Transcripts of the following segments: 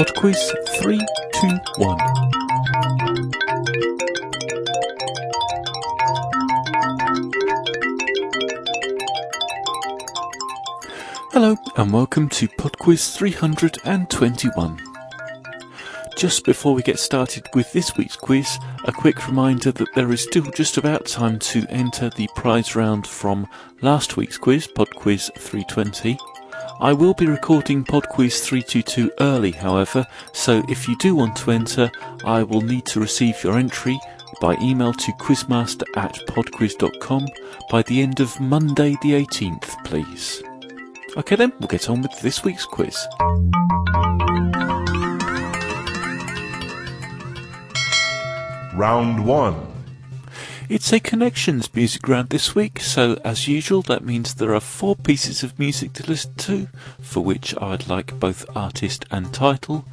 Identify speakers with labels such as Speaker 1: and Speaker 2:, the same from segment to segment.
Speaker 1: Pod quiz 321. Hello and welcome to Pod quiz 321. Just before we get started with this week's quiz, a quick reminder that there is still just about time to enter the prize round from last week's quiz, Pod Quiz 320. I will be recording Pod Quiz 322 early, however, so if you do want to enter, I will need to receive your entry by email to quizmaster at podquiz.com by the end of Monday the 18th, please. Okay then, we'll get on with this week's quiz.
Speaker 2: Round 1.
Speaker 1: It's a connections music round this week, so as usual, that means there are four pieces of music to listen to, for which I'd like both artist and title,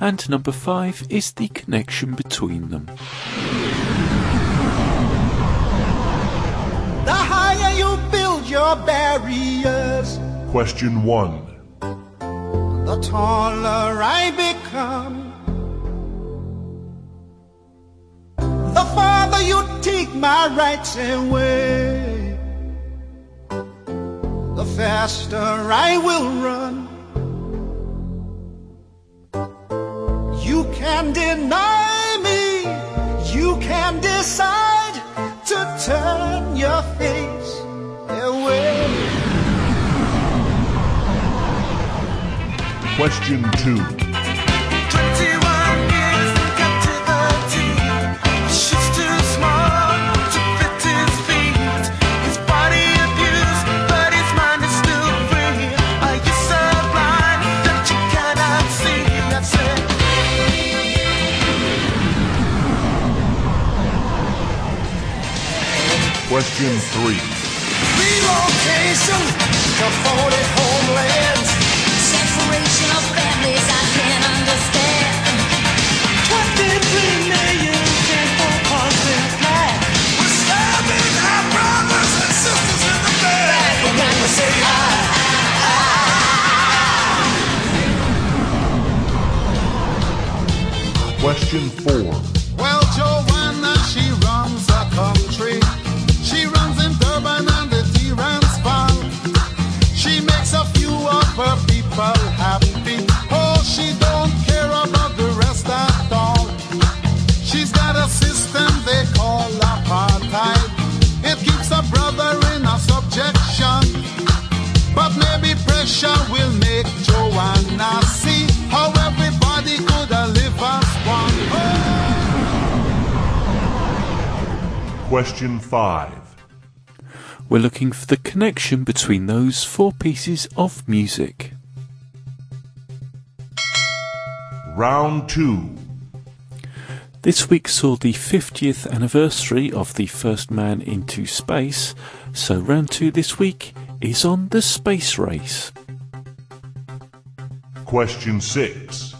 Speaker 1: and number five is the connection between them.
Speaker 3: The higher you build your barriers,
Speaker 2: Question 1.
Speaker 3: the taller I become. The farther you take my rights away, the faster I will run. You can deny me, you can decide to turn your face away.
Speaker 2: Question 2. Question 3.
Speaker 3: relocation to 40 homelands.
Speaker 4: Separation of families I can't understand.
Speaker 3: 23 million can't cause their plan. We're stabbing our brothers and sisters in the back. We're going to say, ah.
Speaker 2: Question 4.
Speaker 5: Well, Joanna, she runs a country. Maybe will make Joanna see how everybody could have lived as one. Oh.
Speaker 2: Question 5.
Speaker 1: We're looking for the connection between those four pieces of music.
Speaker 2: Round 2.
Speaker 1: This week saw the 50th anniversary of the first man into space, so round two this week is on the space race.
Speaker 2: Question 6.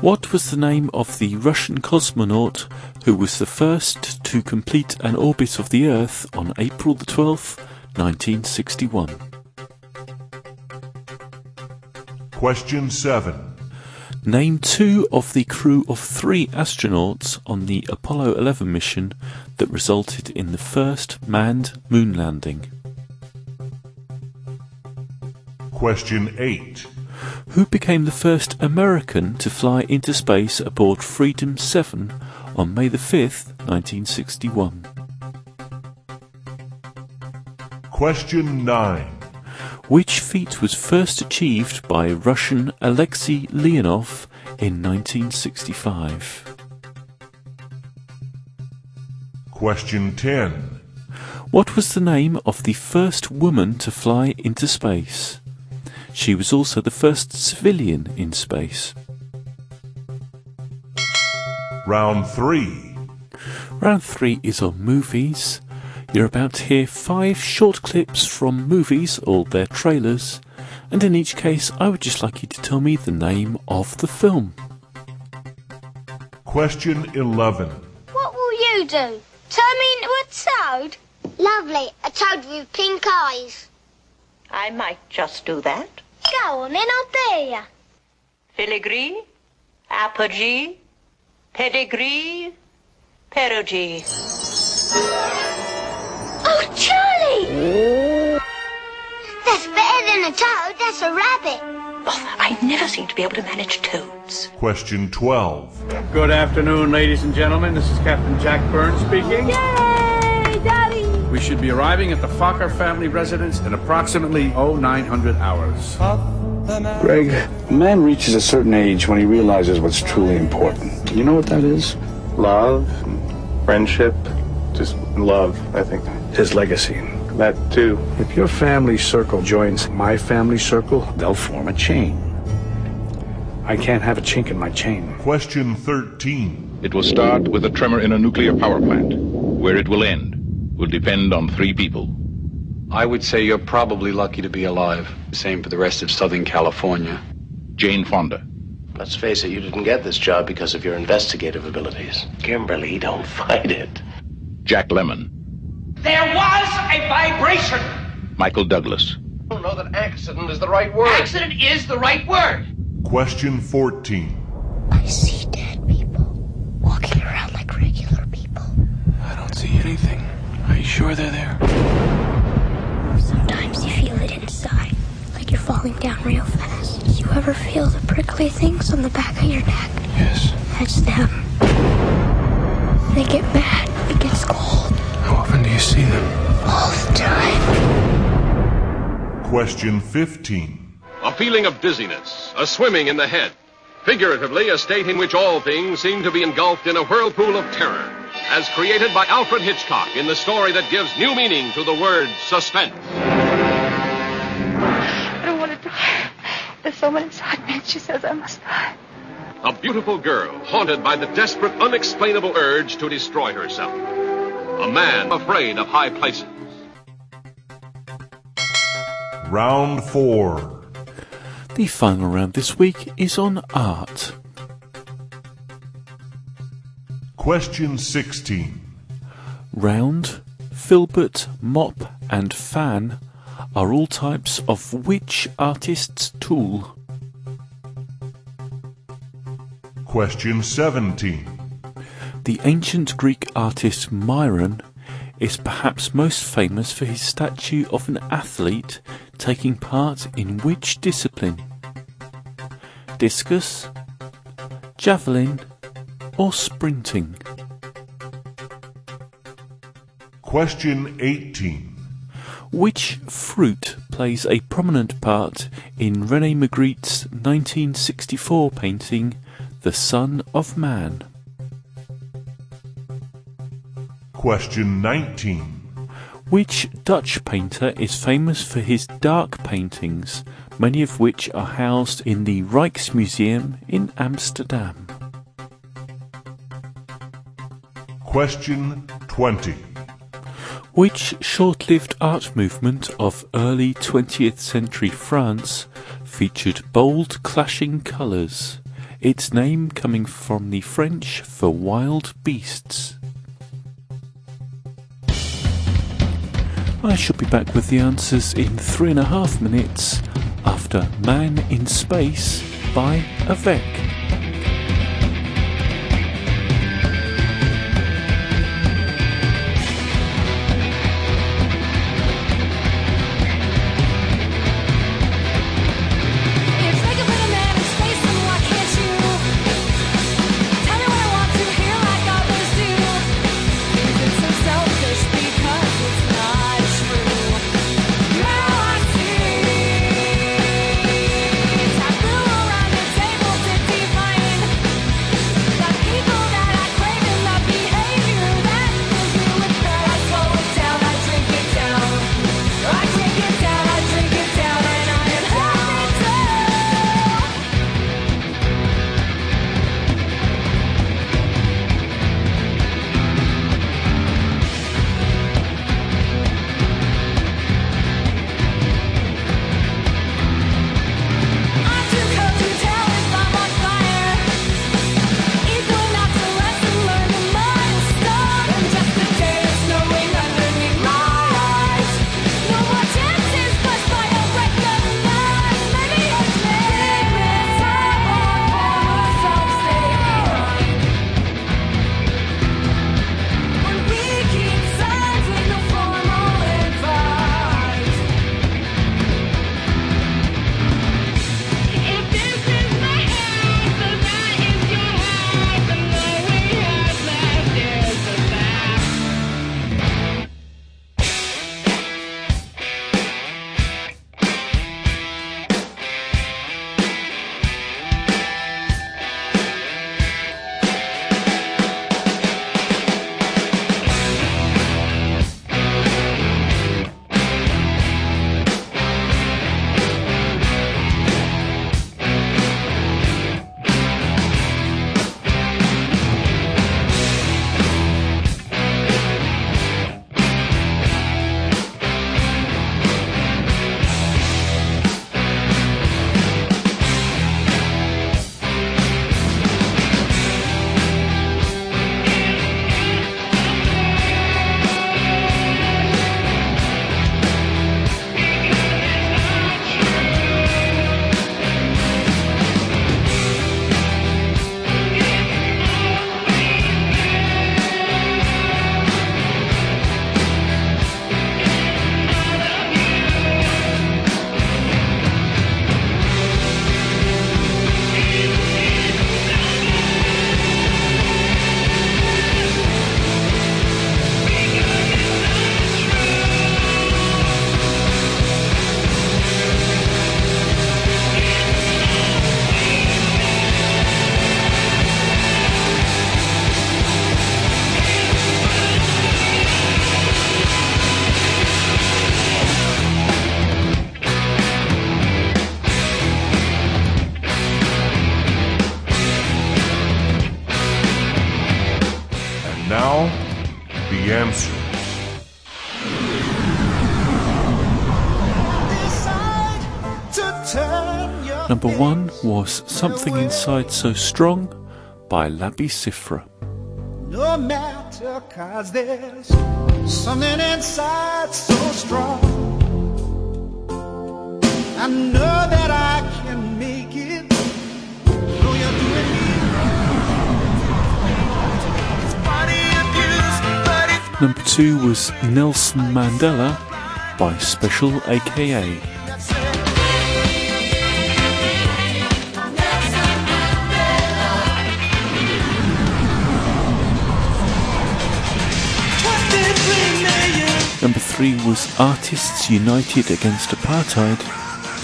Speaker 1: What was the name of the Russian cosmonaut who was the first to complete an orbit of the Earth on April the 12th, 1961?
Speaker 2: Question 7.
Speaker 1: Name two of the crew of three astronauts on the Apollo 11 mission that resulted in the first manned moon landing.
Speaker 2: Question 8.
Speaker 1: Who became the first American to fly into space aboard Freedom 7 on May the 5th, 1961?
Speaker 2: Question 9.
Speaker 1: Which feat was first achieved by Russian Alexei Leonov in 1965?
Speaker 2: Question 10.
Speaker 1: What was the name of the first woman to fly into space? She was also the first civilian in space.
Speaker 2: Round 3.
Speaker 1: Round three is on movies. You're about to hear five short clips from movies or their trailers, and in each case, I would just like you to tell me the name of the film.
Speaker 2: Question 11.
Speaker 6: What will you do? Turn me into a toad? Lovely, a toad with pink eyes.
Speaker 7: I might just do that.
Speaker 6: Go on then, I'll dare ya.
Speaker 7: Filigree? apogee, pedigree, perigee.
Speaker 6: Oh, Charlie! That's better than a toad. That's a rabbit.
Speaker 7: Oh, I never seem to be able to manage toads.
Speaker 2: Question 12.
Speaker 8: Good afternoon, ladies and gentlemen. This is Captain Jack Burns speaking.
Speaker 6: Yay, Daddy!
Speaker 8: We should be arriving at the Focker family residence in approximately 0900 hours.
Speaker 9: Greg, a man reaches a certain age when he realizes what's truly important. You know what that is?
Speaker 10: Love, friendship, just love, I think.
Speaker 9: His legacy.
Speaker 10: That too.
Speaker 9: If your family circle joins my family circle, they'll form a chain. I can't have a chink in my chain.
Speaker 2: Question 13.
Speaker 11: It will start with a tremor in a nuclear power plant. Where it will end will depend on three people.
Speaker 12: I would say you're probably lucky to be alive. Same for the rest of Southern California.
Speaker 11: Jane Fonda,
Speaker 13: Let's face it, you didn't get this job because of your investigative abilities. Kimberly, don't fight it.
Speaker 11: Jack Lemmon,
Speaker 14: There was a vibration.
Speaker 11: Michael Douglas,
Speaker 13: I don't know that accident is the right word.
Speaker 14: Accident is the right word.
Speaker 2: Question 14.
Speaker 6: I see dead people walking around like regular people.
Speaker 1: I don't see anything. Are you sure they're there?
Speaker 6: Sometimes you feel it inside, like you're falling down real fast. You ever feel the prickly things on the back of your neck?
Speaker 1: Yes.
Speaker 6: That's them. They get mad. It gets cold
Speaker 1: How often do you see them?
Speaker 6: all the time.
Speaker 2: Question 15.
Speaker 15: A feeling of dizziness, a swimming in the head. Figuratively, a state in which all things seem to be engulfed in a whirlpool of terror, as created by Alfred Hitchcock in the story that gives new meaning to the word suspense.
Speaker 16: I don't want to die. There's someone inside me and she says I must die.
Speaker 15: A beautiful girl haunted by the desperate, unexplainable urge to destroy herself. A man afraid of high places.
Speaker 2: Round 4.
Speaker 1: The final round this week is on art.
Speaker 2: Question 16.
Speaker 1: Round, filbert, mop, and fan are all types of which artist's tool?
Speaker 2: Question 17.
Speaker 1: The ancient Greek artist Myron is perhaps most famous for his statue of an athlete taking part in which discipline? Discus, javelin, or sprinting?
Speaker 2: Question 18.
Speaker 1: Which fruit plays a prominent part in Rene Magritte's 1964 painting The Son of Man?
Speaker 2: Question 19.
Speaker 1: Which Dutch painter is famous for his dark paintings, many of which are housed in the Rijksmuseum in Amsterdam?
Speaker 2: Question 20.
Speaker 1: Which short lived art movement of early 20th century France featured bold clashing colours, its name coming from the French for wild beasts? I shall be back with the answers in three and a half minutes after Man in Space by Avec.
Speaker 4: answer.
Speaker 1: Number one was Something Inside So Strong by Labi Siffre.
Speaker 3: No matter, cause there's something inside so strong. I know that I can
Speaker 1: Number two was Nelson Mandela by Special AKA. Number three was Artists United Against Apartheid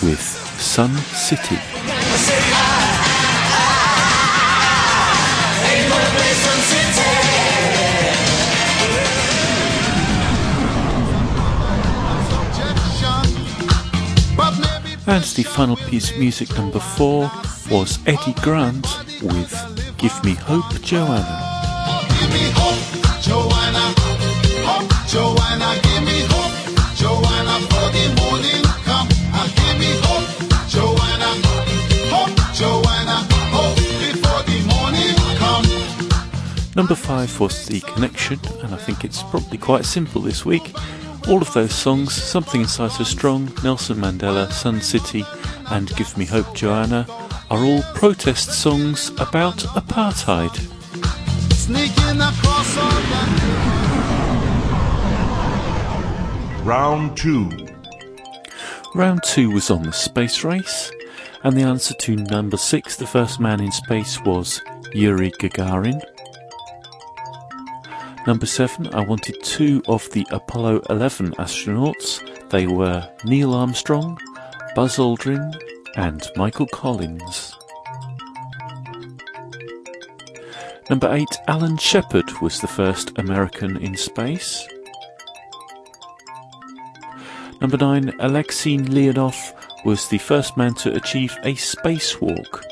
Speaker 1: with Sun City. And the final piece of music, number four, was Eddie Grant with Give Me Hope, Joanna.
Speaker 5: Give me hope, Joanna. Hope, Joanna. Give me hope, Joanna. For the morning come. Ah, give me hope, Joanna. Hope, Joanna. Hope before the morning come.
Speaker 1: Number five was The Connection, and I think it's probably quite simple this week. All of those songs, Something Inside So Strong, Nelson Mandela, Sun City, and Give Me Hope, Joanna, are all protest songs about apartheid.
Speaker 5: Sneaking across all the
Speaker 2: Round 2.
Speaker 1: Round two was on the space race, and the answer to number six, the first man in space, was Yuri Gagarin. Number seven, I wanted two of the Apollo 11 astronauts. They were Neil Armstrong, Buzz Aldrin, and Michael Collins. Number eight, Alan Shepard was the first American in space. Number nine, Alexei Leonov was the first man to achieve a spacewalk.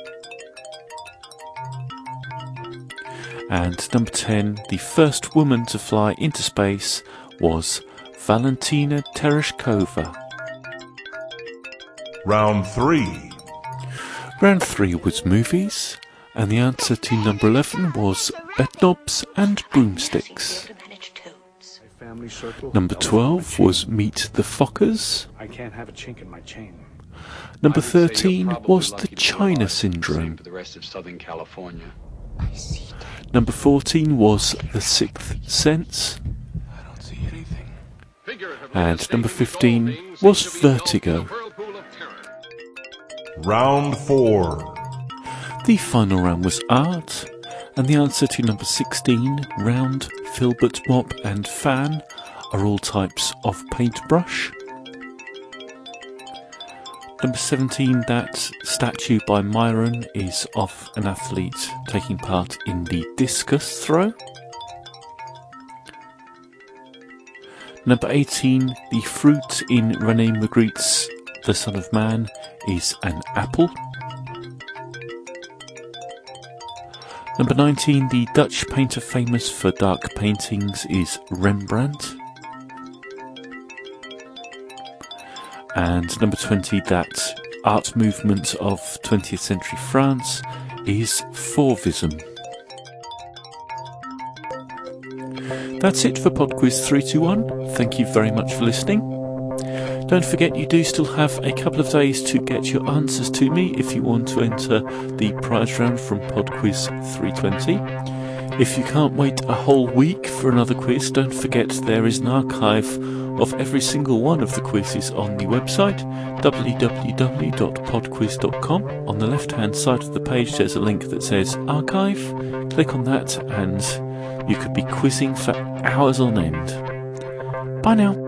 Speaker 1: And number 10, the first woman to fly into space was Valentina Tereshkova.
Speaker 2: Round 3.
Speaker 1: Round 3 was movies, and the answer to number 11 was Bedknobs and Broomsticks. Number 12 was Meet the Fockers.
Speaker 9: I can't have a chink in my chain.
Speaker 1: Number
Speaker 12: I would say you're
Speaker 1: 13 was the
Speaker 12: to be
Speaker 1: China
Speaker 12: alive,
Speaker 1: Syndrome.
Speaker 12: Same for the rest of Southern California.
Speaker 1: Number 14 was The Sixth Sense. And number 15 was Vertigo.
Speaker 2: Round 4.
Speaker 1: The final round was art, and the answer to number 16, round, filbert mop, and fan are all types of paintbrush. Number 17, that statue by Myron is of an athlete taking part in the discus throw. Number 18, the fruit in Rene Magritte's The Son of Man is an apple. Number 19, the Dutch painter famous for dark paintings is Rembrandt. And number 20, that art movement of 20th century France is Fauvism. That's it for PodQuiz 321. Thank you very much for listening. Don't forget you do still have a couple of days to get your answers to me if you want to enter the prize round from PodQuiz 320. If you can't wait a whole week for another quiz, don't forget there is an archive of every single one of the quizzes on the website www.podquiz.com. On the left hand side of the page there's a link that says archive. Click on that and you could be quizzing for hours on end. Bye now.